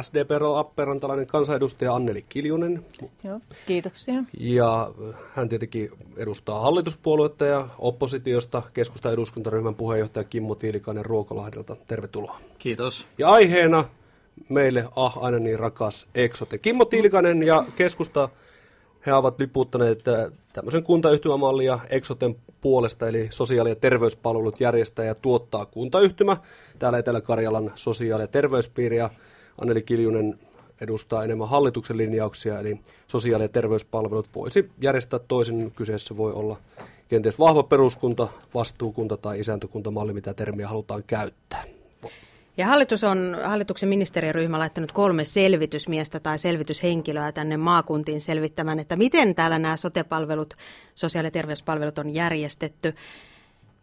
SDP Lappeenrantalainen kansanedustaja Anneli Kiljunen. Joo, kiitoksia. Ja hän tietenkin edustaa hallituspuoluetta ja oppositiosta keskusta eduskuntaryhmän puheenjohtaja Kimmo Tiilikainen Ruokolahdelta. Tervetuloa. Kiitos. Ja aiheena meille ah aina niin rakas Exote. Kimmo Tiilikainen ja keskusta he ovat liputtaneet äh, tämmöisen kuntayhtymämallia Exoten puolesta, eli sosiaali- ja terveyspalvelut järjestää ja tuottaa kuntayhtymä. Täällä Etelä-Karjalan sosiaali- ja terveyspiiri ja Anneli Kiljunen edustaa enemmän hallituksen linjauksia, eli sosiaali- ja terveyspalvelut voisi järjestää toisin. Kyseessä voi olla kenties vahva peruskunta, vastuukunta tai isäntökuntamalli, mitä termiä halutaan käyttää. Ja hallitus on, hallituksen ministeriryhmä laittanut kolme selvitysmiestä tai selvityshenkilöä tänne maakuntiin selvittämään, että miten täällä nämä sotepalvelut, sosiaali- ja terveyspalvelut on järjestetty.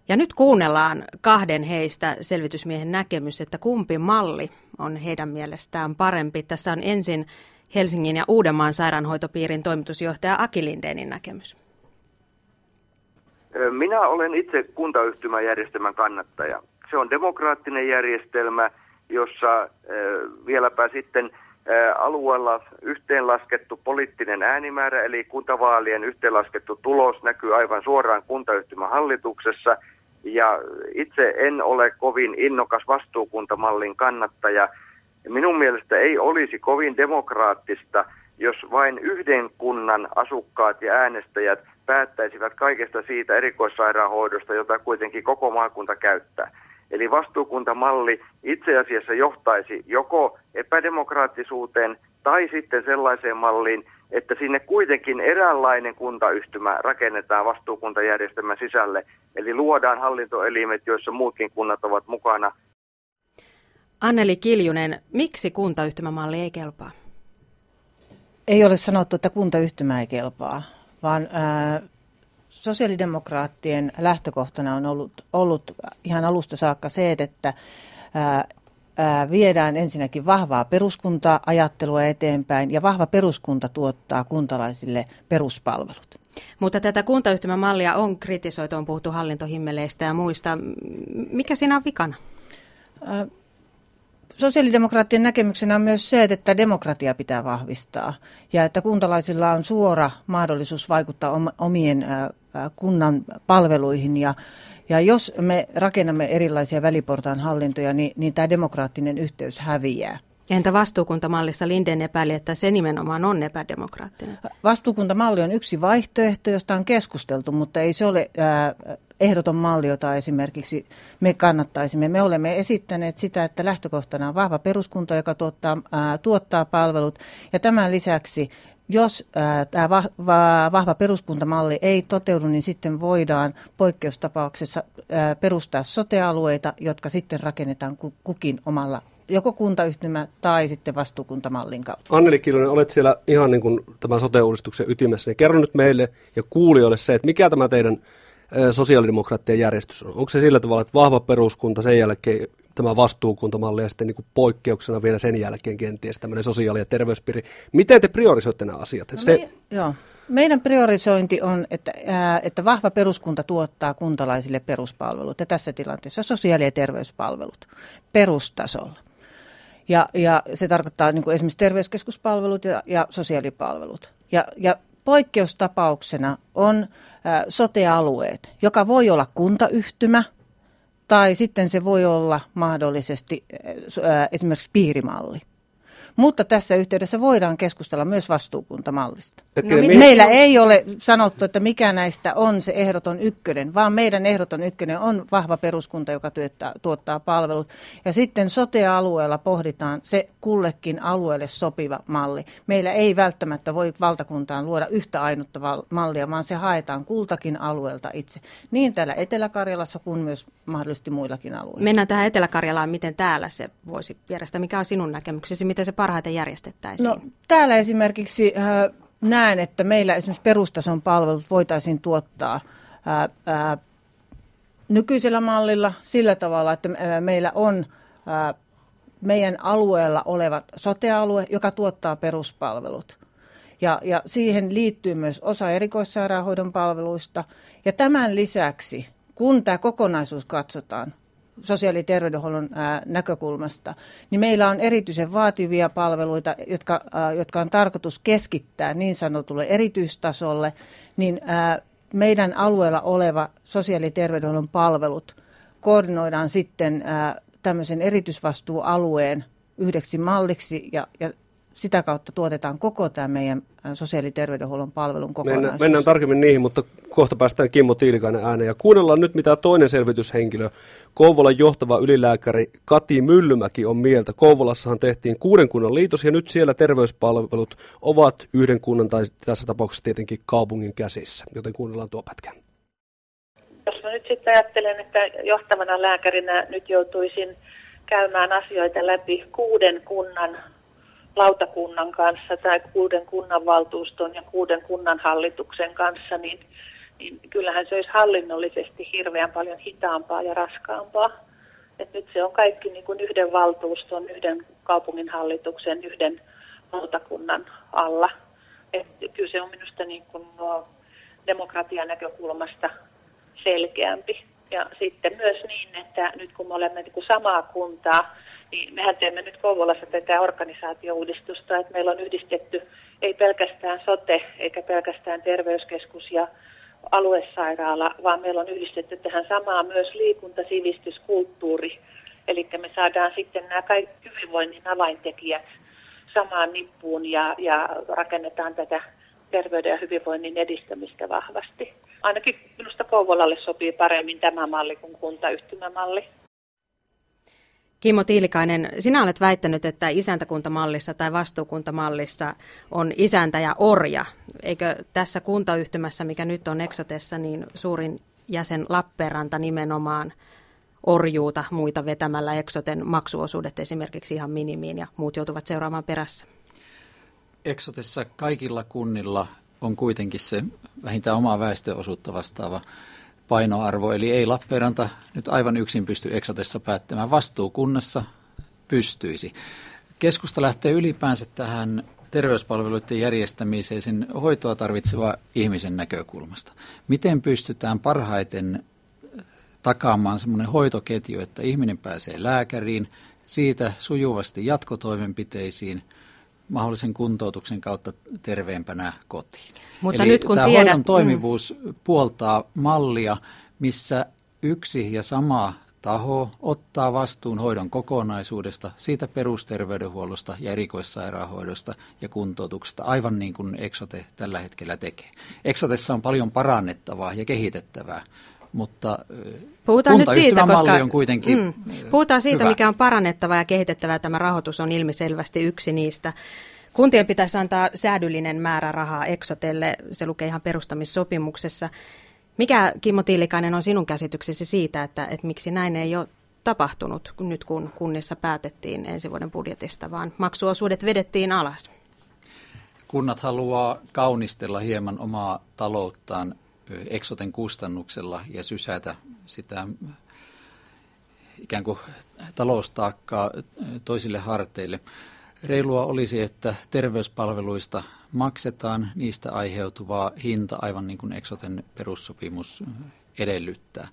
Ja nyt kuunnellaan kahden heistä selvitysmiehen näkemys, että kumpi malli on heidän mielestään parempi. Tässä on ensin Helsingin ja Uudenmaan sairaanhoitopiirin toimitusjohtaja Aki Lindénin näkemys. Minä olen itse kuntayhtymäjärjestelmän kannattaja. Se on demokraattinen järjestelmä, jossa vieläpä sitten alueella yhteenlaskettu poliittinen äänimäärä, eli kuntavaalien yhteenlaskettu tulos näkyy aivan suoraan kuntayhtymän hallituksessa. Ja itse en ole kovin innokas vastuukuntamallin kannattaja. Minun mielestä ei olisi kovin demokraattista, jos vain yhden kunnan asukkaat ja äänestäjät päättäisivät kaikesta siitä erikoissairaanhoidosta, jota kuitenkin koko maakunta käyttää. Eli vastuukuntamalli itse asiassa johtaisi joko epädemokraattisuuteen tai sitten sellaiseen malliin, että sinne kuitenkin eräänlainen kuntayhtymä rakennetaan vastuukuntajärjestelmän sisälle. Eli luodaan hallintoelimet, joissa muutkin kunnat ovat mukana. Anneli Kiljunen, miksi kuntayhtymämalli ei kelpaa? Ei ole sanottu, että kuntayhtymä ei kelpaa, vaan ää, sosiaalidemokraattien lähtökohtana on ollut, ollut ihan alusta saakka se, että ää, ää, viedään ensinnäkin vahvaa peruskunta-ajattelua eteenpäin ja vahva peruskunta tuottaa kuntalaisille peruspalvelut. Mutta tätä kuntayhtymämallia on kritisoitu, on puhuttu hallintohimmeleistä ja muista. Mikä siinä on vikana? Ää, Sosiaalidemokraattien näkemyksenä on myös se, että demokratia pitää vahvistaa ja että kuntalaisilla on suora mahdollisuus vaikuttaa omien kunnan palveluihin ja ja jos me rakennamme erilaisia väliportaan hallintoja, niin, niin tämä demokraattinen yhteys häviää. Entä vastuukuntamallissa Linden epäili, että se nimenomaan on epädemokraattinen? Vastuukuntamalli on yksi vaihtoehto, josta on keskusteltu, mutta ei se ole ää, ehdoton malli, jota esimerkiksi me kannattaisimme. Me olemme esittäneet sitä, että lähtökohtana on vahva peruskunta, joka tuottaa, ää, tuottaa palvelut. Ja tämän lisäksi jos tämä vahva peruskuntamalli ei toteudu, niin sitten voidaan poikkeustapauksessa ää, perustaa sotealueita, jotka sitten rakennetaan kukin omalla joko kuntayhtymä tai sitten vastuukuntamallin kautta. Anneli Kilonen, olet siellä ihan niin kuin tämän sote-uudistuksen ytimessä. Niin kerro nyt meille ja kuulijoille se, että mikä tämä teidän sosiaalidemokraattien järjestys on? Onko se sillä tavalla, että vahva peruskunta, sen jälkeen tämä vastuukuntamalli ja sitten niin kuin poikkeuksena vielä sen jälkeen kenties tämmöinen sosiaali- ja terveyspiiri. Miten te priorisoitte nämä asiat? No se... me, joo. Meidän priorisointi on, että, ää, että vahva peruskunta tuottaa kuntalaisille peruspalvelut ja tässä tilanteessa sosiaali- ja terveyspalvelut perustasolla. Ja, ja se tarkoittaa niin kuin esimerkiksi terveyskeskuspalvelut ja, ja sosiaalipalvelut. Ja, ja poikkeustapauksena on ä, sotealueet, joka voi olla kuntayhtymä tai sitten se voi olla mahdollisesti ä, esimerkiksi piirimalli. Mutta tässä yhteydessä voidaan keskustella myös vastuukuntamallista. No, me... Meillä ei ole sanottu, että mikä näistä on se ehdoton ykkönen, vaan meidän ehdoton ykkönen on vahva peruskunta, joka työttää, tuottaa palvelut. Ja sitten sote-alueella pohditaan se kullekin alueelle sopiva malli. Meillä ei välttämättä voi valtakuntaan luoda yhtä ainutta mallia, vaan se haetaan kultakin alueelta itse. Niin täällä Etelä-Karjalassa kuin myös mahdollisesti muillakin alueilla. Mennään tähän Etelä-Karjalaan, miten täällä se voisi järjestää. Mikä on sinun näkemyksesi, miten se parhaiten järjestettäisiin? No, täällä esimerkiksi äh, näen, että meillä esimerkiksi perustason palvelut voitaisiin tuottaa ää, ää, nykyisellä mallilla sillä tavalla, että ää, meillä on ää, meidän alueella olevat sotealue, joka tuottaa peruspalvelut. Ja, ja siihen liittyy myös osa erikoissairaanhoidon palveluista. Ja tämän lisäksi, kun tämä kokonaisuus katsotaan, sosiaali- ja terveydenhuollon näkökulmasta, niin meillä on erityisen vaativia palveluita, jotka, jotka on tarkoitus keskittää niin sanotulle erityistasolle, niin meidän alueella oleva sosiaali- ja terveydenhuollon palvelut koordinoidaan sitten tämmöisen erityisvastuualueen yhdeksi malliksi ja, ja sitä kautta tuotetaan koko tämä meidän sosiaali- ja terveydenhuollon palvelun kokonaisuus. Mennään, mennään tarkemmin niihin, mutta kohta päästään Kimmo Tiilikainen ääneen. Ja kuunnellaan nyt, mitä toinen selvityshenkilö, Kouvolan johtava ylilääkäri Kati Myllymäki on mieltä. Kouvolassahan tehtiin kuuden kunnan liitos ja nyt siellä terveyspalvelut ovat yhden kunnan tai tässä tapauksessa tietenkin kaupungin käsissä. Joten kuunnellaan tuo pätkä. Jos mä nyt sitten ajattelen, että johtavana lääkärinä nyt joutuisin käymään asioita läpi kuuden kunnan lautakunnan kanssa tai kuuden kunnanvaltuuston ja kuuden kunnanhallituksen kanssa, niin, niin kyllähän se olisi hallinnollisesti hirveän paljon hitaampaa ja raskaampaa. Et nyt se on kaikki niin kuin yhden valtuuston, yhden kaupunginhallituksen, yhden lautakunnan alla. Et kyllä se on minusta niin kuin no, demokratian näkökulmasta selkeämpi. Ja sitten myös niin, että nyt kun me olemme niin kuin samaa kuntaa, niin mehän teemme nyt Kouvolassa tätä organisaatiouudistusta, että meillä on yhdistetty ei pelkästään sote eikä pelkästään terveyskeskus ja aluesairaala, vaan meillä on yhdistetty tähän samaan myös liikunta, sivistys, kulttuuri. Eli me saadaan sitten nämä kaikki hyvinvoinnin avaintekijät samaan nippuun ja, ja rakennetaan tätä terveyden ja hyvinvoinnin edistämistä vahvasti. Ainakin minusta Kouvolalle sopii paremmin tämä malli kuin kuntayhtymämalli. Kimmo Tiilikainen, sinä olet väittänyt, että isäntäkuntamallissa tai vastuukuntamallissa on isäntä ja orja. Eikö tässä kuntayhtymässä, mikä nyt on Exotessa, niin suurin jäsen Lappeenranta nimenomaan orjuuta muita vetämällä Exoten maksuosuudet esimerkiksi ihan minimiin ja muut joutuvat seuraamaan perässä? Exotessa kaikilla kunnilla on kuitenkin se vähintään omaa väestöosuutta vastaava painoarvo, eli ei Lappeenranta nyt aivan yksin pysty Exotessa päättämään. Vastuukunnassa pystyisi. Keskusta lähtee ylipäänsä tähän terveyspalveluiden järjestämiseen sen hoitoa tarvitseva ihmisen näkökulmasta. Miten pystytään parhaiten takaamaan semmoinen hoitoketju, että ihminen pääsee lääkäriin, siitä sujuvasti jatkotoimenpiteisiin, mahdollisen kuntoutuksen kautta terveempänä kotiin. Mutta Eli nyt kun tämä tiedät, hoidon mm. toimivuus mm. puoltaa mallia, missä yksi ja sama taho ottaa vastuun hoidon kokonaisuudesta, siitä perusterveydenhuollosta ja erikoissairaanhoidosta ja kuntoutuksesta, aivan niin kuin Exote tällä hetkellä tekee. Exotessa on paljon parannettavaa ja kehitettävää, mutta Puhutaan nyt siitä, koska on kuitenkin mm, Puhutaan siitä, hyvä. mikä on parannettavaa ja kehitettävää. Tämä rahoitus on ilmiselvästi yksi niistä. Kuntien pitäisi antaa säädyllinen määrä rahaa Exotelle, se lukee ihan perustamissopimuksessa. Mikä, Kimmo Tiilikainen, on sinun käsityksesi siitä, että, että miksi näin ei ole tapahtunut nyt, kun kunnissa päätettiin ensi vuoden budjetista, vaan maksuosuudet vedettiin alas? Kunnat haluaa kaunistella hieman omaa talouttaan Exoten kustannuksella ja sysätä sitä ikään kuin taloustaakkaa toisille harteille. Reilua olisi, että terveyspalveluista maksetaan niistä aiheutuvaa hinta, aivan niin kuin Exoten perussopimus edellyttää.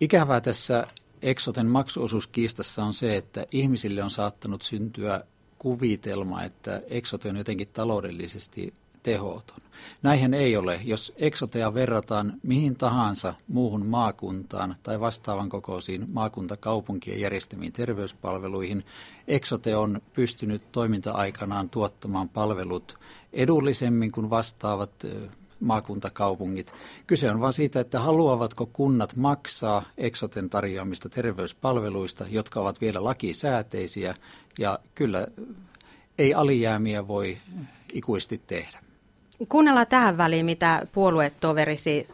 Ikävää tässä Exoten maksuosuuskiistassa on se, että ihmisille on saattanut syntyä kuvitelma, että Exote on jotenkin taloudellisesti tehoton. Näinhän ei ole. Jos eksotea verrataan mihin tahansa muuhun maakuntaan tai vastaavan kokoisiin maakuntakaupunkien järjestämiin terveyspalveluihin, eksote on pystynyt toiminta-aikanaan tuottamaan palvelut edullisemmin kuin vastaavat maakuntakaupungit. Kyse on vain siitä, että haluavatko kunnat maksaa Exoten tarjoamista terveyspalveluista, jotka ovat vielä lakisääteisiä, ja kyllä ei alijäämiä voi ikuisesti tehdä. Kuunnellaan tähän väliin, mitä puoluetoverisi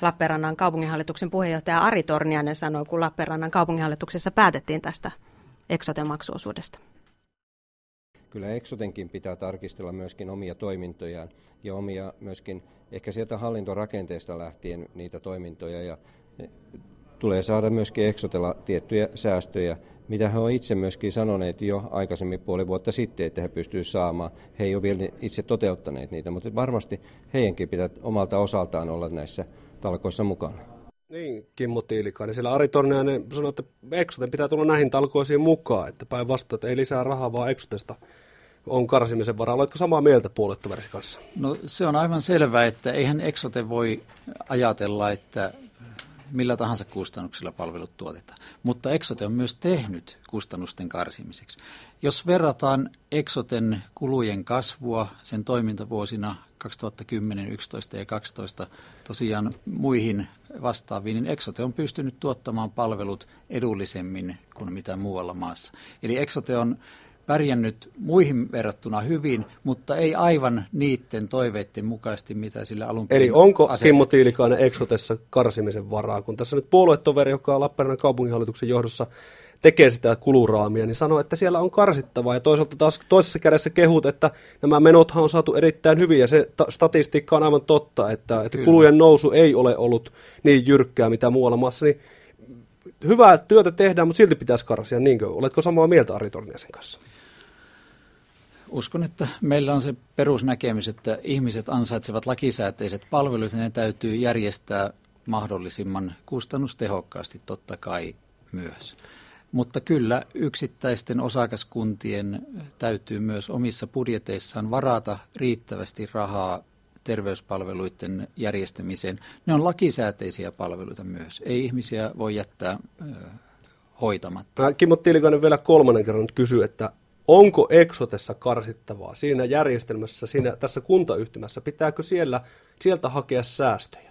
Lappeenrannan kaupunginhallituksen puheenjohtaja Ari Tornianen sanoi, kun Lappeenrannan kaupunginhallituksessa päätettiin tästä Exoten maksuosuudesta. Kyllä Exotenkin pitää tarkistella myöskin omia toimintojaan ja omia myöskin ehkä sieltä hallintorakenteesta lähtien niitä toimintoja ja tulee saada myöskin Exotella tiettyjä säästöjä, mitä he ovat itse myöskin sanoneet jo aikaisemmin puoli vuotta sitten, että he pystyvät saamaan. He ei ole vielä itse toteuttaneet niitä, mutta varmasti heidänkin pitää omalta osaltaan olla näissä talkoissa mukana. Niin, Kimmo Tiilikainen. Sillä Ari Torniainen sanoi, että Exoten pitää tulla näihin talkoisiin mukaan, että päinvastoin, että ei lisää rahaa, vaan Exotesta on karsimisen varaa. Oletko samaa mieltä puolettoverisi kanssa? No se on aivan selvää, että eihän Exote voi ajatella, että millä tahansa kustannuksilla palvelut tuotetaan. Mutta Exote on myös tehnyt kustannusten karsimiseksi. Jos verrataan Exoten kulujen kasvua sen toimintavuosina 2010, 11 ja 12 tosiaan muihin vastaaviin, niin Exote on pystynyt tuottamaan palvelut edullisemmin kuin mitä muualla maassa. Eli Exote on pärjännyt muihin verrattuna hyvin, mutta ei aivan niiden toiveiden mukaisesti, mitä sillä alun perin Eli onko asetettiin. Kimmo Tiilikainen Exotessa karsimisen varaa? Kun tässä nyt puoluetoveri, joka on Lappeenrannan kaupunginhallituksen johdossa, tekee sitä kuluraamia, niin sanoo, että siellä on karsittavaa. Ja toisaalta taas toisessa kädessä kehut, että nämä menothan on saatu erittäin hyvin, ja se ta- statistiikka on aivan totta, että, että kulujen nousu ei ole ollut niin jyrkkää, mitä muualla maassa. Niin hyvää työtä tehdään, mutta silti pitäisi karsia, niinkö? Oletko samaa mieltä Ari Torniasen kanssa? Uskon, että meillä on se perusnäkemys, että ihmiset ansaitsevat lakisääteiset palvelut ja ne täytyy järjestää mahdollisimman kustannustehokkaasti totta kai myös. Mutta kyllä yksittäisten osakaskuntien täytyy myös omissa budjeteissaan varata riittävästi rahaa terveyspalveluiden järjestämiseen. Ne on lakisääteisiä palveluita myös. Ei ihmisiä voi jättää hoitamatta. Mä Kimmo Tiilikainen vielä kolmannen kerran kysyy, että onko Exotessa karsittavaa siinä järjestelmässä, siinä, tässä kuntayhtymässä, pitääkö siellä, sieltä hakea säästöjä?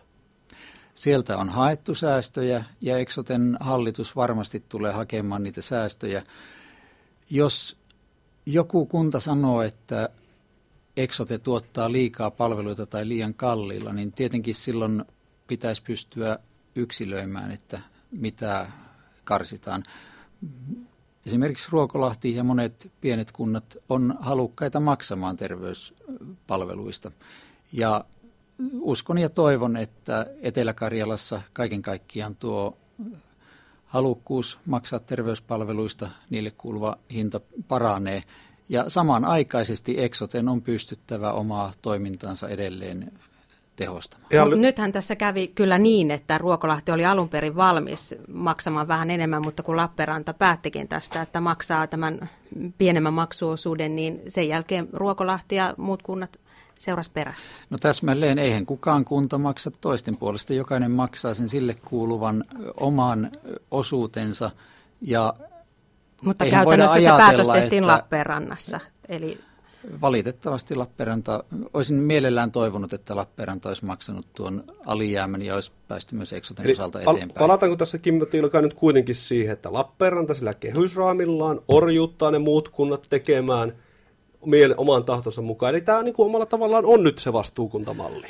Sieltä on haettu säästöjä ja Exoten hallitus varmasti tulee hakemaan niitä säästöjä. Jos joku kunta sanoo, että Exote tuottaa liikaa palveluita tai liian kalliilla, niin tietenkin silloin pitäisi pystyä yksilöimään, että mitä karsitaan. Esimerkiksi Ruokolahti ja monet pienet kunnat on halukkaita maksamaan terveyspalveluista. Ja uskon ja toivon, että Etelä-Karjalassa kaiken kaikkiaan tuo halukkuus maksaa terveyspalveluista, niille kuuluva hinta paranee. Ja samanaikaisesti Exoten on pystyttävä omaa toimintaansa edelleen tehostamaan. Ja Mut nythän tässä kävi kyllä niin, että Ruokolahti oli alun perin valmis maksamaan vähän enemmän, mutta kun Lappeenranta päättikin tästä, että maksaa tämän pienemmän maksuosuuden, niin sen jälkeen Ruokolahti ja muut kunnat seurasi perässä. No täsmälleen, eihän kukaan kunta maksa toisten puolesta. Jokainen maksaa sen sille kuuluvan oman osuutensa. Ja Mutta käytännössä se päätös ajatella, tehtiin että- Lappeenrannassa. Eli valitettavasti Lappeenranta, olisin mielellään toivonut, että Lappeenranta olisi maksanut tuon alijäämän ja olisi päästy myös Exoten Eli osalta eteenpäin. palataanko tässä Kimmo Tiilikainen nyt kuitenkin siihen, että Lappeenranta sillä kehysraamillaan orjuuttaa ne muut kunnat tekemään miele- oman tahtonsa mukaan. Eli tämä niin kuin omalla tavallaan on nyt se vastuukuntamalli.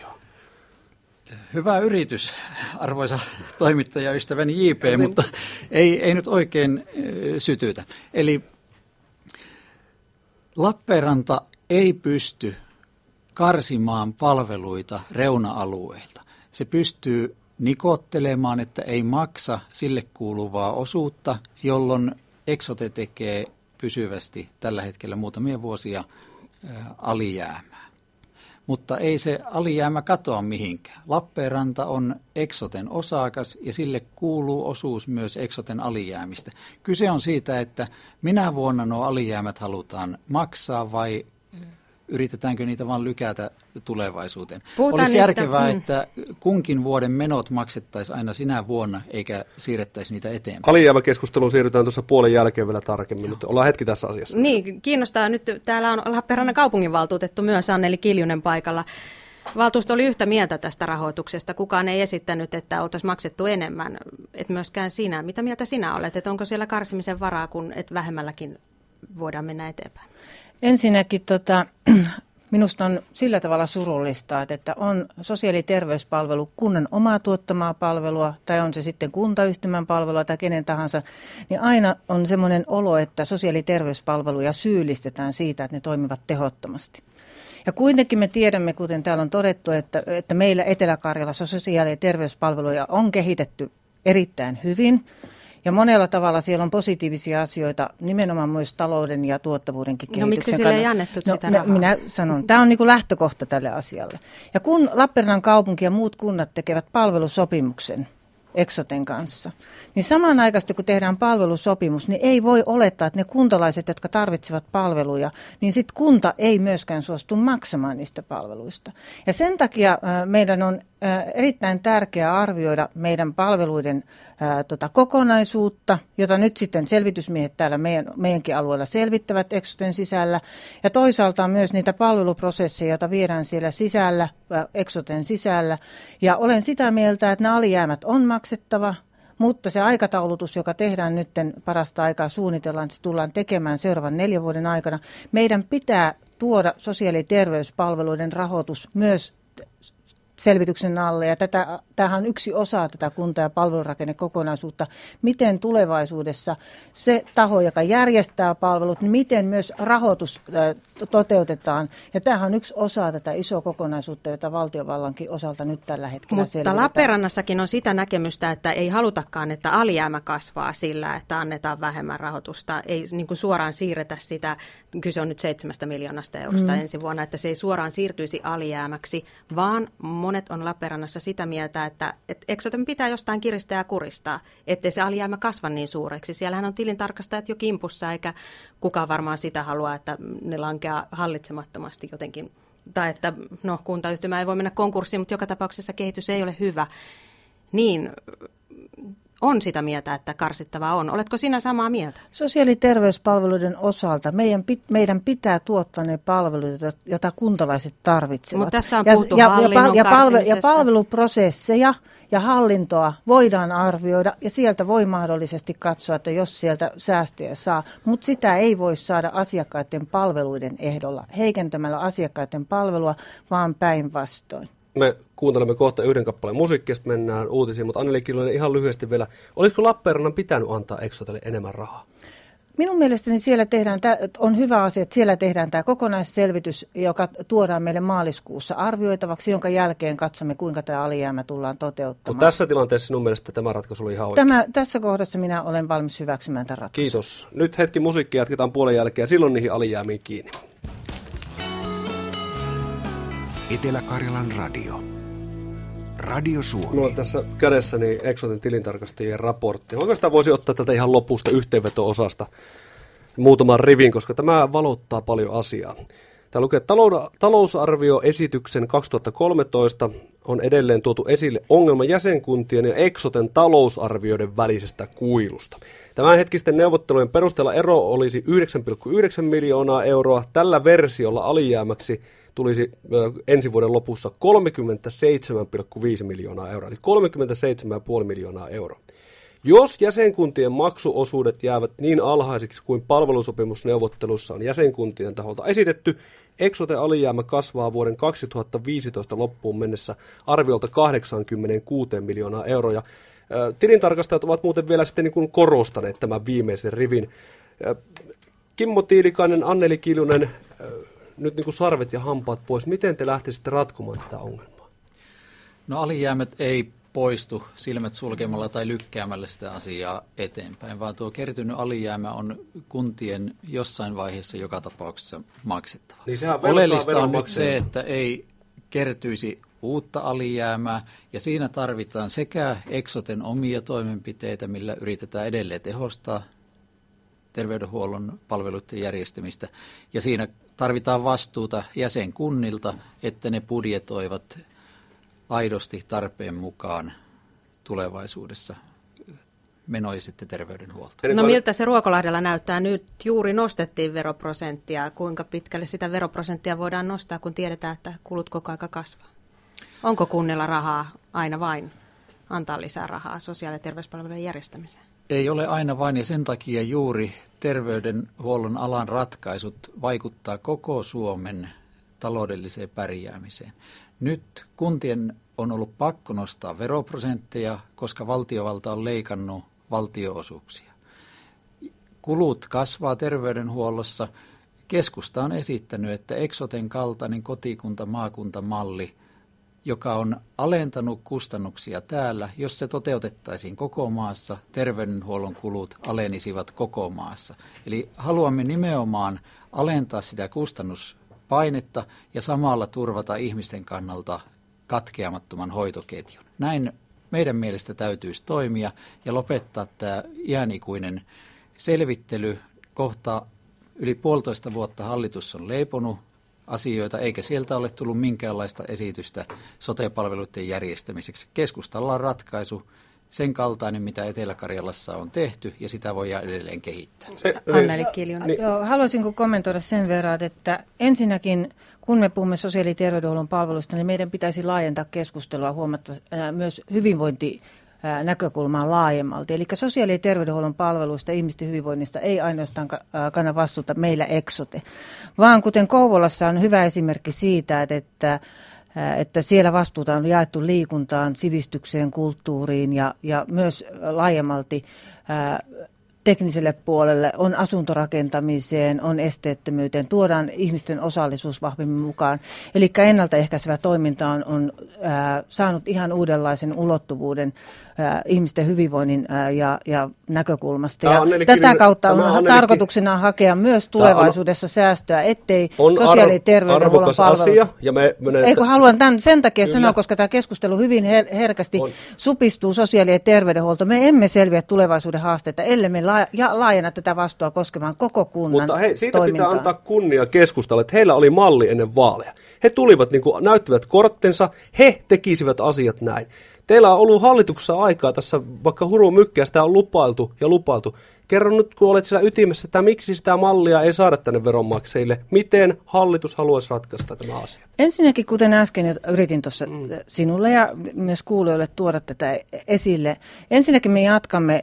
Hyvä yritys, arvoisa toimittaja ystäväni JP, mutta ei, ei nyt oikein sytytä. Eli Lappeenranta ei pysty karsimaan palveluita reuna-alueilta. Se pystyy nikottelemaan, että ei maksa sille kuuluvaa osuutta, jolloin Exote tekee pysyvästi tällä hetkellä muutamia vuosia alijäämää. Mutta ei se alijäämä katoa mihinkään. Lappeenranta on Exoten osakas ja sille kuuluu osuus myös Exoten alijäämistä. Kyse on siitä, että minä vuonna nuo alijäämät halutaan maksaa vai yritetäänkö niitä vain lykätä tulevaisuuteen. Puhutaan Olisi niistä, järkevää, mm. että kunkin vuoden menot maksettaisiin aina sinä vuonna eikä siirrettäisi niitä eteenpäin. Alijäämäkeskusteluun siirrytään tuossa puolen jälkeen vielä tarkemmin, mutta ollaan hetki tässä asiassa. Niin, kiinnostaa nyt. Täällä on Lappeenrannan kaupunginvaltuutettu myös Anneli Kiljunen paikalla. Valtuusto oli yhtä mieltä tästä rahoituksesta. Kukaan ei esittänyt, että oltaisiin maksettu enemmän. Et myöskään sinä. Mitä mieltä sinä olet? Et onko siellä karsimisen varaa, kun et vähemmälläkin voidaan mennä eteenpäin? Ensinnäkin tota, minusta on sillä tavalla surullista, että on sosiaali- ja terveyspalvelu kunnan omaa tuottamaa palvelua, tai on se sitten kuntayhtymän palvelua tai kenen tahansa, niin aina on semmoinen olo, että sosiaali- ja terveyspalveluja syyllistetään siitä, että ne toimivat tehottomasti. Ja kuitenkin me tiedämme, kuten täällä on todettu, että, että meillä Etelä-Karjalassa sosiaali- ja terveyspalveluja on kehitetty erittäin hyvin. Ja monella tavalla siellä on positiivisia asioita, nimenomaan myös talouden ja tuottavuudenkin No, kehityksen miksi sille ei kannalta. annettu no, sitä rahaa? Minä sanon, tämä on niin kuin lähtökohta tälle asialle. Ja kun Lappeenrannan kaupunki ja muut kunnat tekevät palvelusopimuksen Exoten kanssa, niin samanaikaisesti kun tehdään palvelusopimus, niin ei voi olettaa, että ne kuntalaiset, jotka tarvitsevat palveluja, niin sitten kunta ei myöskään suostu maksamaan niistä palveluista. Ja sen takia meidän on erittäin tärkeää arvioida meidän palveluiden ää, tota, kokonaisuutta, jota nyt sitten selvitysmiehet täällä meidän, meidänkin alueella selvittävät Exoten sisällä. Ja toisaalta myös niitä palveluprosesseja, joita viedään siellä sisällä, ää, Exoten sisällä. Ja olen sitä mieltä, että nämä alijäämät on maksettava, mutta se aikataulutus, joka tehdään nyt parasta aikaa suunnitellaan, se tullaan tekemään seuraavan neljän vuoden aikana. Meidän pitää tuoda sosiaali- ja terveyspalveluiden rahoitus myös selvityksen alle. Ja tätä, tämähän on yksi osa tätä kunta- ja palvelurakennekokonaisuutta. Miten tulevaisuudessa se taho, joka järjestää palvelut, niin miten myös rahoitus toteutetaan. Ja tämähän on yksi osa tätä isoa kokonaisuutta, jota valtiovallankin osalta nyt tällä hetkellä Mutta selvitetään. Lappeenrannassakin on sitä näkemystä, että ei halutakaan, että alijäämä kasvaa sillä, että annetaan vähemmän rahoitusta. Ei niin kuin suoraan siirretä sitä, kyse on nyt seitsemästä miljoonasta eurosta mm. ensi vuonna, että se ei suoraan siirtyisi alijäämäksi, vaan monet on Lappeenrannassa sitä mieltä, että, että Exoten pitää jostain kiristää ja kuristaa, ettei se alijäämä kasva niin suureksi. Siellähän on tilintarkastajat jo kimpussa, eikä kukaan varmaan sitä halua, että ne lankeaa hallitsemattomasti jotenkin. Tai että no, kuntayhtymä ei voi mennä konkurssiin, mutta joka tapauksessa kehitys ei ole hyvä. Niin on sitä mieltä, että karsittavaa on. Oletko sinä samaa mieltä? Sosiaali- ja terveyspalveluiden osalta meidän, meidän pitää tuottaa ne palvelut, joita kuntalaiset tarvitsevat. Mutta tässä on puhuttu ja, ja, ja, ja, palve, ja palveluprosesseja ja hallintoa voidaan arvioida ja sieltä voi mahdollisesti katsoa, että jos sieltä säästöjä saa, mutta sitä ei voi saada asiakkaiden palveluiden ehdolla heikentämällä asiakkaiden palvelua, vaan päinvastoin me kuuntelemme kohta yhden kappaleen musiikkia, mennään uutisiin, mutta Anneli Killonen ihan lyhyesti vielä. Olisiko Lappeenrannan pitänyt antaa Exotelle enemmän rahaa? Minun mielestäni siellä tehdään, on hyvä asia, että siellä tehdään tämä kokonaisselvitys, joka tuodaan meille maaliskuussa arvioitavaksi, jonka jälkeen katsomme, kuinka tämä alijäämä tullaan toteuttamaan. Mutta tässä tilanteessa sinun mielestä tämä ratkaisu oli ihan oikein? Tämä, tässä kohdassa minä olen valmis hyväksymään tämän ratkaisun. Kiitos. Nyt hetki musiikkia jatketaan puolen jälkeen ja silloin niihin alijäämiin kiinni. Etelä-Karjalan radio. Radio Suomi. Minulla on tässä kädessäni Exotin tilintarkastajien raportti. Oikeastaan voisi ottaa tätä ihan lopusta yhteenveto-osasta muutaman rivin, koska tämä valottaa paljon asiaa. Tämä lukee, että talousarvioesityksen 2013 on edelleen tuotu esille ongelma jäsenkuntien ja Exoten talousarvioiden välisestä kuilusta. Tämän hetkisten neuvottelujen perusteella ero olisi 9,9 miljoonaa euroa. Tällä versiolla alijäämäksi tulisi ensi vuoden lopussa 37,5 miljoonaa euroa, eli 37,5 miljoonaa euroa. Jos jäsenkuntien maksuosuudet jäävät niin alhaisiksi kuin palvelusopimusneuvottelussa on jäsenkuntien taholta esitetty, Exote alijäämä kasvaa vuoden 2015 loppuun mennessä arviolta 86 miljoonaa euroa. Tilintarkastajat ovat muuten vielä sitten niin kuin korostaneet tämän viimeisen rivin. Kimmo Tiilikainen, Anneli Kiljunen, nyt niin kuin sarvet ja hampaat pois. Miten te lähtisitte ratkomaan tätä ongelmaa? No alijäämät ei poistu silmät sulkemalla tai lykkäämällä sitä asiaa eteenpäin, vaan tuo kertynyt alijäämä on kuntien jossain vaiheessa joka tapauksessa maksettava. Niin Oleellista on nyt se, että ei kertyisi uutta alijäämää, ja siinä tarvitaan sekä Exoten omia toimenpiteitä, millä yritetään edelleen tehostaa terveydenhuollon palveluiden järjestämistä, ja siinä tarvitaan vastuuta jäsenkunnilta, että ne budjetoivat aidosti tarpeen mukaan tulevaisuudessa menoi sitten terveydenhuolto. No miltä se Ruokolahdella näyttää? Nyt juuri nostettiin veroprosenttia. Kuinka pitkälle sitä veroprosenttia voidaan nostaa, kun tiedetään, että kulut koko aika kasvaa? Onko kunnilla rahaa aina vain antaa lisää rahaa sosiaali- ja terveyspalvelujen järjestämiseen? Ei ole aina vain ja sen takia juuri terveydenhuollon alan ratkaisut vaikuttaa koko Suomen taloudelliseen pärjäämiseen. Nyt kuntien on ollut pakko nostaa veroprosentteja, koska valtiovalta on leikannut valtioosuuksia. Kulut kasvaa terveydenhuollossa. Keskusta on esittänyt, että Exoten kaltainen kotikunta-maakuntamalli, joka on alentanut kustannuksia täällä, jos se toteutettaisiin koko maassa, terveydenhuollon kulut alenisivat koko maassa. Eli haluamme nimenomaan alentaa sitä kustannuspainetta ja samalla turvata ihmisten kannalta katkeamattoman hoitoketjun. Näin meidän mielestä täytyisi toimia ja lopettaa tämä iänikuinen selvittely. Kohta yli puolitoista vuotta hallitus on leiponut asioita, eikä sieltä ole tullut minkäänlaista esitystä sote-palveluiden järjestämiseksi. Keskustalla on ratkaisu sen kaltainen, mitä Etelä-Karjalassa on tehty, ja sitä voidaan edelleen kehittää. Se, Anneli Kiljunen. Niin. Joo, haluaisinko kommentoida sen verran, että ensinnäkin kun me puhumme sosiaali- ja terveydenhuollon palveluista, niin meidän pitäisi laajentaa keskustelua huomattavasti myös hyvinvointi näkökulmaan laajemmalti. Eli sosiaali- ja terveydenhuollon palveluista ihmisten hyvinvoinnista ei ainoastaan kanna vastuuta meillä Exote, vaan kuten Kouvolassa on hyvä esimerkki siitä, että että siellä vastuuta on jaettu liikuntaan, sivistykseen, kulttuuriin ja, ja myös laajemmalti tekniselle puolelle, on asuntorakentamiseen, on esteettömyyteen, tuodaan ihmisten osallisuus vahvemmin mukaan. Eli ennaltaehkäisevä toiminta on, on ää, saanut ihan uudenlaisen ulottuvuuden ää, ihmisten hyvinvoinnin ää, ja, ja näkökulmasta. Ja tätä kautta on Annelikin, tarkoituksena hakea myös tulevaisuudessa on, säästöä, ettei on sosiaali- ja terveydenhuollon palvelut... asia. Ja me, me Eikö haluan tämän sen takia Kyllä. sanoa, koska tämä keskustelu hyvin her- herkästi on. supistuu sosiaali- ja terveydenhuolto. Me emme selviä tulevaisuuden haasteita, ellei me la- ja laajena tätä vastuua koskemaan koko kunnan Mutta hei, siitä toimintaan. pitää antaa kunnia keskustalle, että heillä oli malli ennen vaaleja. He tulivat, niin kuin, näyttivät korttensa, he tekisivät asiat näin. Teillä on ollut hallituksessa aikaa tässä, vaikka huru mykkiä, sitä on lupailtu ja lupailtu. Kerro nyt, kun olet siellä ytimessä, että miksi sitä mallia ei saada tänne veronmaksajille. Miten hallitus haluaisi ratkaista tämä asia? Ensinnäkin, kuten äsken yritin tuossa mm. sinulle ja myös kuulijoille tuoda tätä esille. Ensinnäkin me jatkamme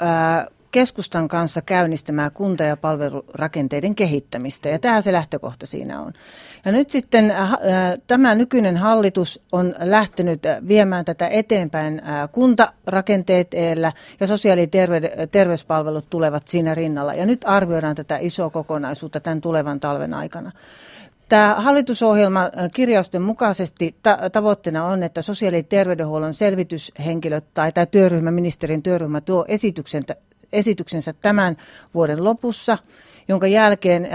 ää, keskustan kanssa käynnistämään kunta- ja palvelurakenteiden kehittämistä, ja tämä se lähtökohta siinä on. Ja nyt sitten äh, äh, tämä nykyinen hallitus on lähtenyt äh, viemään tätä eteenpäin kuntarakenteet eellä, ja sosiaali- ja terve- terveyspalvelut tulevat siinä rinnalla. Ja nyt arvioidaan tätä isoa kokonaisuutta tämän tulevan talven aikana. Tämä hallitusohjelma kirjausten mukaisesti ta- tavoitteena on, että sosiaali- ja terveydenhuollon selvityshenkilöt tai tämä työryhmä, ministerin työryhmä tuo esityksen, esityksensä tämän vuoden lopussa, jonka jälkeen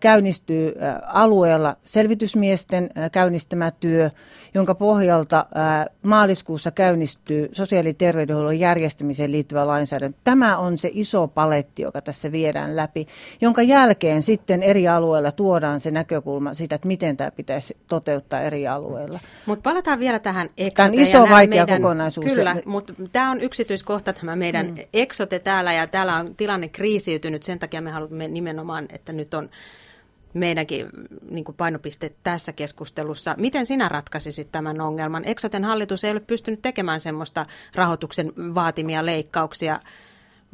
käynnistyy alueella selvitysmiesten käynnistämä työ, jonka pohjalta maaliskuussa käynnistyy sosiaali- ja terveydenhuollon järjestämiseen liittyvä lainsäädäntö. Tämä on se iso paletti, joka tässä viedään läpi, jonka jälkeen sitten eri alueilla tuodaan se näkökulma siitä, että miten tämä pitäisi toteuttaa eri alueilla. Mutta palataan vielä tähän Exote. Tämä on iso, vaikea meidän, kokonaisuus. Kyllä, mutta tämä on yksityiskohta tämä meidän mm. Exote täällä, ja täällä on tilanne kriisiytynyt, sen takia me haluamme nimenomaan, että nyt on meidänkin niin kuin painopiste tässä keskustelussa. Miten sinä ratkaisisit tämän ongelman? Eksoten hallitus ei ole pystynyt tekemään semmoista rahoituksen vaatimia leikkauksia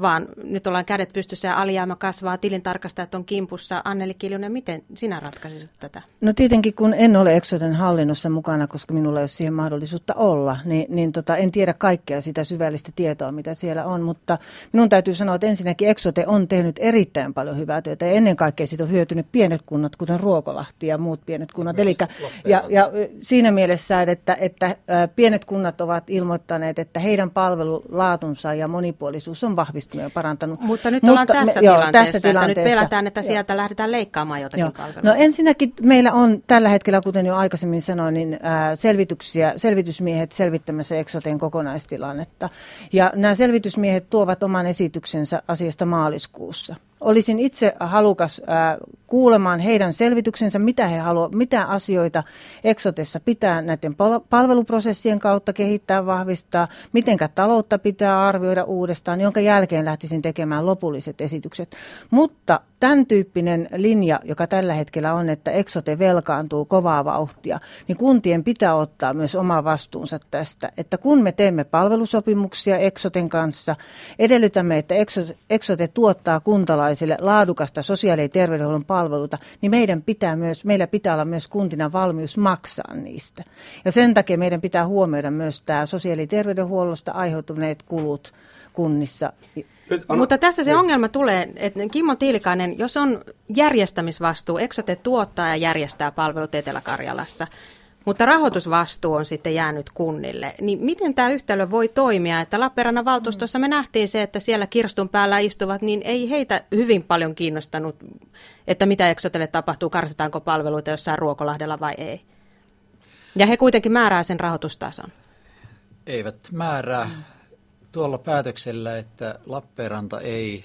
vaan nyt ollaan kädet pystyssä ja alijäämä kasvaa, tilintarkastajat on kimpussa. Anneli Kiljunen, miten sinä ratkaisisit tätä? No tietenkin kun en ole Exoten hallinnossa mukana, koska minulla ei ole siihen mahdollisuutta olla, niin, niin tota, en tiedä kaikkea sitä syvällistä tietoa, mitä siellä on, mutta minun täytyy sanoa, että ensinnäkin Exote on tehnyt erittäin paljon hyvää työtä ja ennen kaikkea siitä on hyötynyt pienet kunnat, kuten Ruokolahti ja muut pienet kunnat. Eli, ja, ja siinä mielessä, että, että pienet kunnat ovat ilmoittaneet, että heidän palvelulaatunsa ja monipuolisuus on vahvistunut lähestyminen on parantanut. Mutta nyt ollaan tässä, me, tilanteessa, joo, tässä tilanteessa, että nyt pelätään, että sieltä joo. lähdetään leikkaamaan jotakin joo. palveluja. No ensinnäkin meillä on tällä hetkellä, kuten jo aikaisemmin sanoin, niin ää, selvityksiä, selvitysmiehet selvittämässä Exoten kokonaistilannetta. Ja nämä selvitysmiehet tuovat oman esityksensä asiasta maaliskuussa. Olisin itse halukas kuulemaan heidän selvityksensä, mitä he haluavat, mitä asioita Exotessa pitää näiden palveluprosessien kautta kehittää, vahvistaa, mitenkä taloutta pitää arvioida uudestaan, jonka jälkeen lähtisin tekemään lopulliset esitykset. Mutta tämän tyyppinen linja, joka tällä hetkellä on, että Exote velkaantuu kovaa vauhtia, niin kuntien pitää ottaa myös oma vastuunsa tästä, että kun me teemme palvelusopimuksia Exoten kanssa, edellytämme, että Exote tuottaa kuntalaisille laadukasta sosiaali- ja terveydenhuollon palveluita, niin meidän pitää myös, meillä pitää olla myös kuntina valmius maksaa niistä. Ja sen takia meidän pitää huomioida myös tämä sosiaali- ja terveydenhuollosta aiheutuneet kulut kunnissa nyt, anna, Mutta tässä se niin. ongelma tulee, että Kimmo Tiilikainen, jos on järjestämisvastuu, Exote tuottaa ja järjestää palvelut Etelä-Karjalassa, mutta rahoitusvastuu on sitten jäänyt kunnille. Niin miten tämä yhtälö voi toimia? Että Lappeenrannan valtuustossa me nähtiin se, että siellä kirstun päällä istuvat, niin ei heitä hyvin paljon kiinnostanut, että mitä Exotelle tapahtuu, karsitaanko palveluita jossain Ruokolahdella vai ei. Ja he kuitenkin määrää sen rahoitustason. Eivät määrää tuolla päätöksellä, että Lappeenranta ei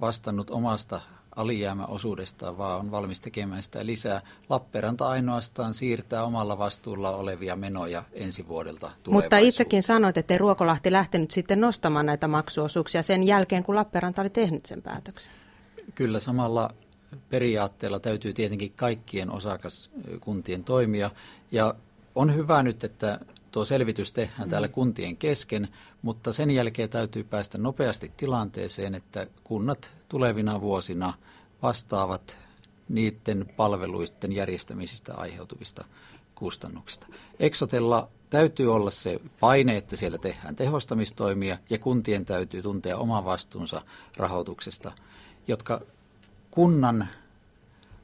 vastannut omasta alijäämäosuudestaan, vaan on valmis tekemään sitä lisää. Lappeenranta ainoastaan siirtää omalla vastuulla olevia menoja ensi vuodelta Mutta itsekin sanoit, että Ruokolahti lähtenyt sitten nostamaan näitä maksuosuuksia sen jälkeen, kun Lappeenranta oli tehnyt sen päätöksen. Kyllä samalla periaatteella täytyy tietenkin kaikkien osakaskuntien toimia. Ja on hyvä nyt, että tuo selvitys tehdään täällä kuntien kesken, mutta sen jälkeen täytyy päästä nopeasti tilanteeseen, että kunnat tulevina vuosina vastaavat niiden palveluiden järjestämisistä aiheutuvista kustannuksista. Exotella täytyy olla se paine, että siellä tehdään tehostamistoimia ja kuntien täytyy tuntea oma vastuunsa rahoituksesta, jotka kunnan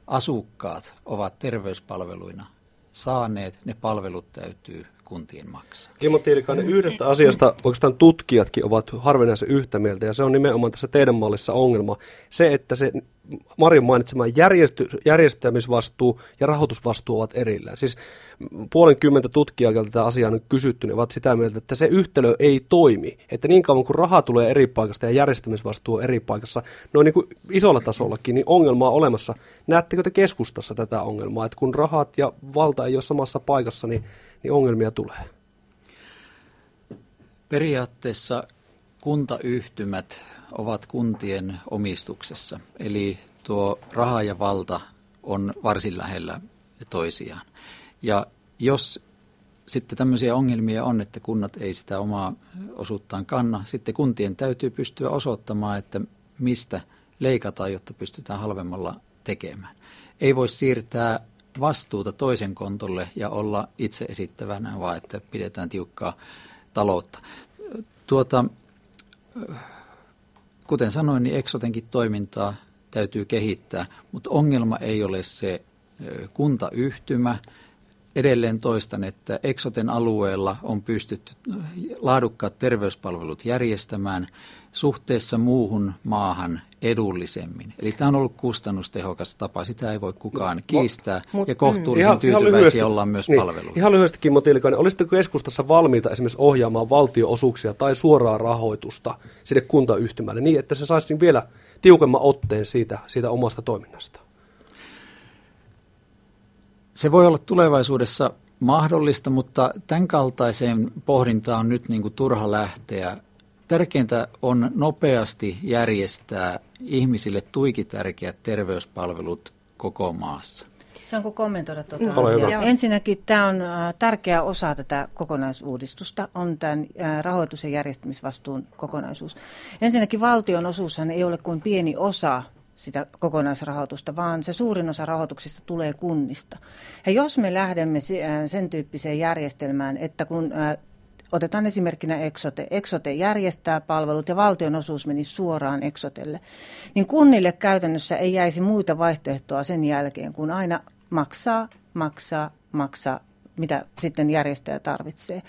asukkaat ovat terveyspalveluina saaneet, ne palvelut täytyy kuntien maksaa. Kimmo Tiilikainen, yhdestä asiasta oikeastaan tutkijatkin ovat harvinaisen yhtä mieltä, ja se on nimenomaan tässä teidän mallissa ongelma. Se, että se Marin mainitsema järjesty, järjestämisvastuu ja rahoitusvastuu ovat erillään. Siis puolenkymmentä tutkijaa, tätä asiaa on kysytty, niin ovat sitä mieltä, että se yhtälö ei toimi. Että niin kauan kuin raha tulee eri paikasta ja järjestämisvastuu eri paikassa, noin niin kuin isolla tasollakin, niin ongelma on olemassa. Näettekö te keskustassa tätä ongelmaa, että kun rahat ja valta ei ole samassa paikassa, niin, niin ongelmia tulee? Periaatteessa kuntayhtymät ovat kuntien omistuksessa. Eli tuo raha ja valta on varsin lähellä toisiaan. Ja jos sitten tämmöisiä ongelmia on, että kunnat ei sitä omaa osuuttaan kanna, sitten kuntien täytyy pystyä osoittamaan, että mistä leikataan, jotta pystytään halvemmalla tekemään. Ei voi siirtää vastuuta toisen kontolle ja olla itse esittävänä, vaan että pidetään tiukkaa taloutta. Tuota, kuten sanoin, niin Exotenkin toimintaa täytyy kehittää, mutta ongelma ei ole se kuntayhtymä. Edelleen toistan, että Exoten alueella on pystytty laadukkaat terveyspalvelut järjestämään suhteessa muuhun maahan edullisemmin. Eli tämä on ollut kustannustehokas tapa, sitä ei voi kukaan kiistää, mut, ja kohtuullisen ihan, tyytyväisiä ihan ollaan myös niin, palveluun. Ihan lyhyesti Kimmo Tiilikainen, olisitteko keskustassa valmiita esimerkiksi ohjaamaan valtioosuuksia tai suoraa rahoitusta sinne kuntayhtymälle niin, että se saisi vielä tiukemman otteen siitä, siitä omasta toiminnasta? Se voi olla tulevaisuudessa mahdollista, mutta tämän kaltaiseen pohdintaan on nyt niin kuin turha lähteä Tärkeintä on nopeasti järjestää ihmisille tuiki tärkeät terveyspalvelut koko maassa. Saanko kommentoida tuota? No, Ensinnäkin tämä on äh, tärkeä osa tätä kokonaisuudistusta, on tämän äh, rahoitus- ja järjestämisvastuun kokonaisuus. Ensinnäkin valtion osuushan ei ole kuin pieni osa sitä kokonaisrahoitusta, vaan se suurin osa rahoituksista tulee kunnista. Ja jos me lähdemme äh, sen tyyppiseen järjestelmään, että kun Otetaan esimerkkinä Exote. Exote järjestää palvelut ja valtion osuus meni suoraan Exotelle. Niin kunnille käytännössä ei jäisi muita vaihtoehtoa sen jälkeen, kun aina maksaa, maksaa, maksaa, mitä sitten järjestäjä tarvitsee.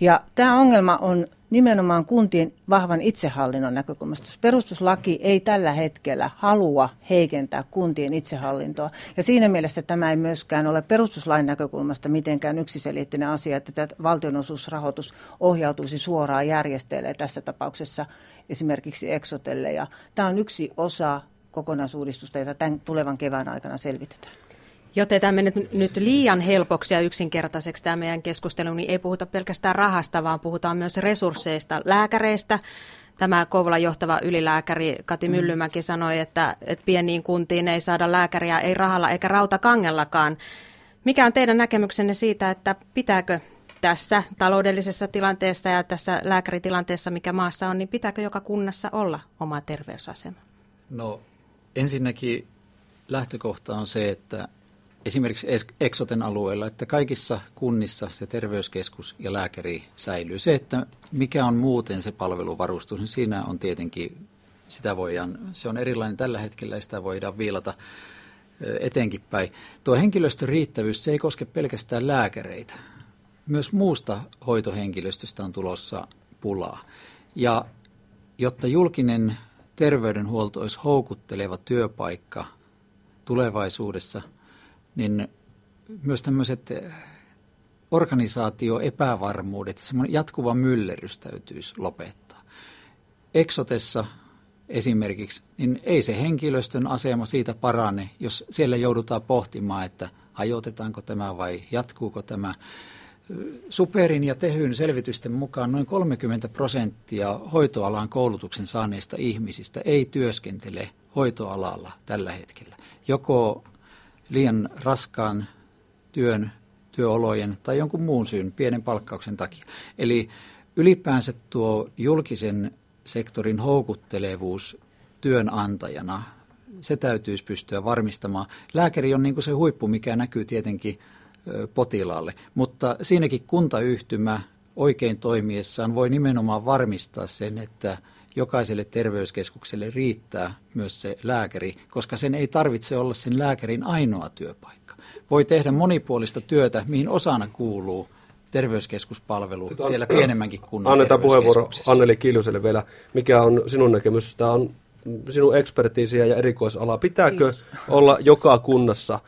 Ja tämä ongelma on nimenomaan kuntien vahvan itsehallinnon näkökulmasta. Perustuslaki ei tällä hetkellä halua heikentää kuntien itsehallintoa. Ja siinä mielessä tämä ei myöskään ole perustuslain näkökulmasta mitenkään yksiselitteinen asia, että tämä valtionosuusrahoitus ohjautuisi suoraan järjestäjille tässä tapauksessa esimerkiksi Exotelle. Ja tämä on yksi osa kokonaisuudistusta, jota tämän tulevan kevään aikana selvitetään. Joten tämä nyt, nyt liian helpoksi ja yksinkertaiseksi tämä meidän keskustelu, niin ei puhuta pelkästään rahasta, vaan puhutaan myös resursseista, lääkäreistä. Tämä Kouvolan johtava ylilääkäri Kati mm. Myllymäki sanoi, että, että pieniin kuntiin ei saada lääkäriä ei rahalla eikä rautakangellakaan. Mikä on teidän näkemyksenne siitä, että pitääkö tässä taloudellisessa tilanteessa ja tässä lääkäritilanteessa, mikä maassa on, niin pitääkö joka kunnassa olla oma terveysasema? No ensinnäkin lähtökohta on se, että esimerkiksi Exoten alueella, että kaikissa kunnissa se terveyskeskus ja lääkäri säilyy. Se, että mikä on muuten se palveluvarustus, niin siinä on tietenkin, sitä voidaan, se on erilainen tällä hetkellä ja sitä voidaan viilata eteenkin päin. Tuo henkilöstön riittävyys, se ei koske pelkästään lääkäreitä. Myös muusta hoitohenkilöstöstä on tulossa pulaa. Ja jotta julkinen terveydenhuolto olisi houkutteleva työpaikka tulevaisuudessa – niin myös tämmöiset organisaatio epävarmuudet, semmoinen jatkuva myllerys täytyisi lopettaa. Eksotessa esimerkiksi, niin ei se henkilöstön asema siitä parane, jos siellä joudutaan pohtimaan, että hajotetaanko tämä vai jatkuuko tämä. Superin ja Tehyn selvitysten mukaan noin 30 prosenttia hoitoalan koulutuksen saaneista ihmisistä ei työskentele hoitoalalla tällä hetkellä. Joko liian raskaan työn, työolojen tai jonkun muun syyn, pienen palkkauksen takia. Eli ylipäänsä tuo julkisen sektorin houkuttelevuus työnantajana, se täytyisi pystyä varmistamaan. Lääkäri on niin kuin se huippu, mikä näkyy tietenkin potilaalle, mutta siinäkin kuntayhtymä oikein toimiessaan voi nimenomaan varmistaa sen, että jokaiselle terveyskeskukselle riittää myös se lääkäri, koska sen ei tarvitse olla sen lääkärin ainoa työpaikka. Voi tehdä monipuolista työtä, mihin osana kuuluu terveyskeskuspalvelu siellä pienemmänkin kunnan Annetaan puheenvuoro Anneli Kiljuselle vielä. Mikä on sinun näkemys? Tämä on sinun ekspertiisiä ja erikoisala. Pitääkö Kiitos. olla joka kunnassa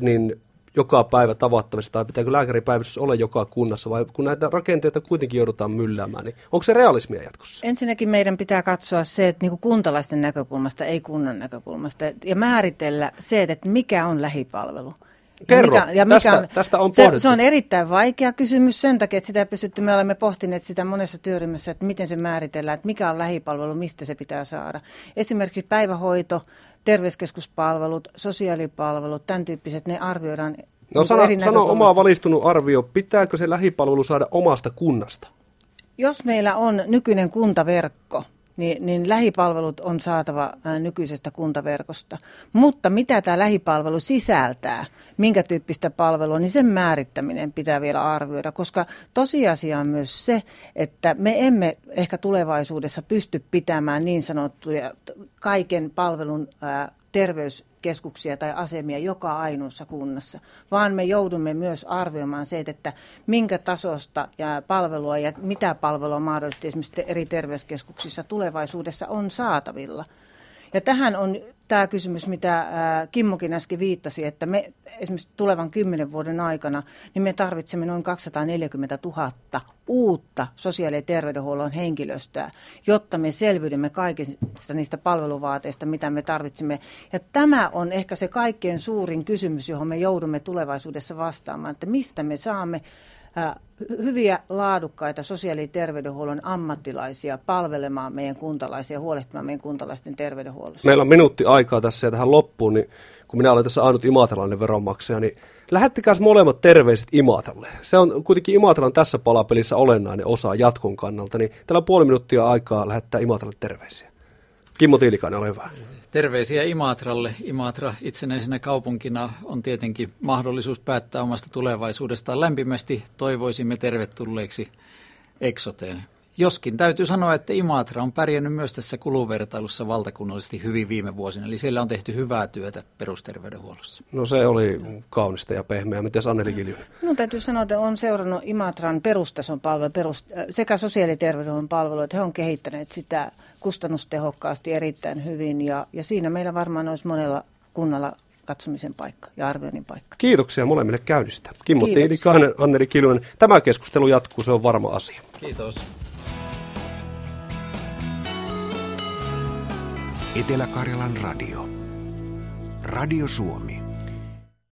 niin joka päivä tavattavissa, tai pitääkö lääkäripäivystys olla joka kunnassa, vai kun näitä rakenteita kuitenkin joudutaan mylläämään, niin onko se realismia jatkossa? Ensinnäkin meidän pitää katsoa se, että niin kuntalaisten näkökulmasta, ei kunnan näkökulmasta, ja määritellä se, että mikä on lähipalvelu. Kerro, ja mikä, ja tästä, mikä on, tästä on se, se on erittäin vaikea kysymys sen takia, että sitä pystytty, me olemme pohtineet sitä monessa työryhmässä, että miten se määritellään, että mikä on lähipalvelu, mistä se pitää saada. Esimerkiksi päivähoito, terveyskeskuspalvelut, sosiaalipalvelut, tämän tyyppiset, ne arvioidaan No sano, sano oma valistunut arvio, pitääkö se lähipalvelu saada omasta kunnasta? Jos meillä on nykyinen kuntaverkko, niin, niin lähipalvelut on saatava nykyisestä kuntaverkosta. Mutta mitä tämä lähipalvelu sisältää, minkä tyyppistä palvelua, niin sen määrittäminen pitää vielä arvioida, koska tosiasia on myös se, että me emme ehkä tulevaisuudessa pysty pitämään niin sanottuja kaiken palvelun terveyskeskuksia tai asemia joka ainoassa kunnassa, vaan me joudumme myös arvioimaan se, että minkä tasosta ja palvelua ja mitä palvelua mahdollisesti esimerkiksi eri terveyskeskuksissa tulevaisuudessa on saatavilla. Ja tähän on tämä kysymys, mitä Kimmokin äsken viittasi, että me esimerkiksi tulevan kymmenen vuoden aikana, niin me tarvitsemme noin 240 000 uutta sosiaali- ja terveydenhuollon henkilöstöä, jotta me selviydymme kaikista niistä palveluvaateista, mitä me tarvitsemme. Ja tämä on ehkä se kaikkein suurin kysymys, johon me joudumme tulevaisuudessa vastaamaan, että mistä me saamme hyviä, laadukkaita sosiaali- ja terveydenhuollon ammattilaisia palvelemaan meidän kuntalaisia, huolehtimaan meidän kuntalaisten terveydenhuollosta. Meillä on minuutti aikaa tässä ja tähän loppuun, niin kun minä olen tässä ainut imatralainen veronmaksaja, niin lähettäkää molemmat terveiset Imatralle. Se on kuitenkin Imatran tässä palapelissä olennainen osa jatkon kannalta, niin täällä on puoli minuuttia aikaa lähettää Imatralle terveisiä. Kimmo Tiilikainen, ole hyvä. Terveisiä Imatralle. Imatra itsenäisenä kaupunkina on tietenkin mahdollisuus päättää omasta tulevaisuudestaan. Lämpimästi toivoisimme tervetulleeksi Exoteen. Joskin täytyy sanoa, että Imatra on pärjännyt myös tässä kuluvertailussa valtakunnallisesti hyvin viime vuosina, eli siellä on tehty hyvää työtä perusterveydenhuollossa. No se oli kaunista ja pehmeä. Miten Anneli Kiljunen? No täytyy sanoa, että on seurannut Imatran perustason palvelu, perust, sekä sosiaali- ja terveydenhuollon palvelu, että he on kehittäneet sitä kustannustehokkaasti erittäin hyvin, ja, ja siinä meillä varmaan olisi monella kunnalla katsomisen paikka ja arvioinnin paikka. Kiitoksia molemmille käynnistä. Kimmo Tiilikainen, Anneli Kiljunen. Tämä keskustelu jatkuu, se on varma asia. Kiitos. Etelä-Karjalan radio. Radio Suomi.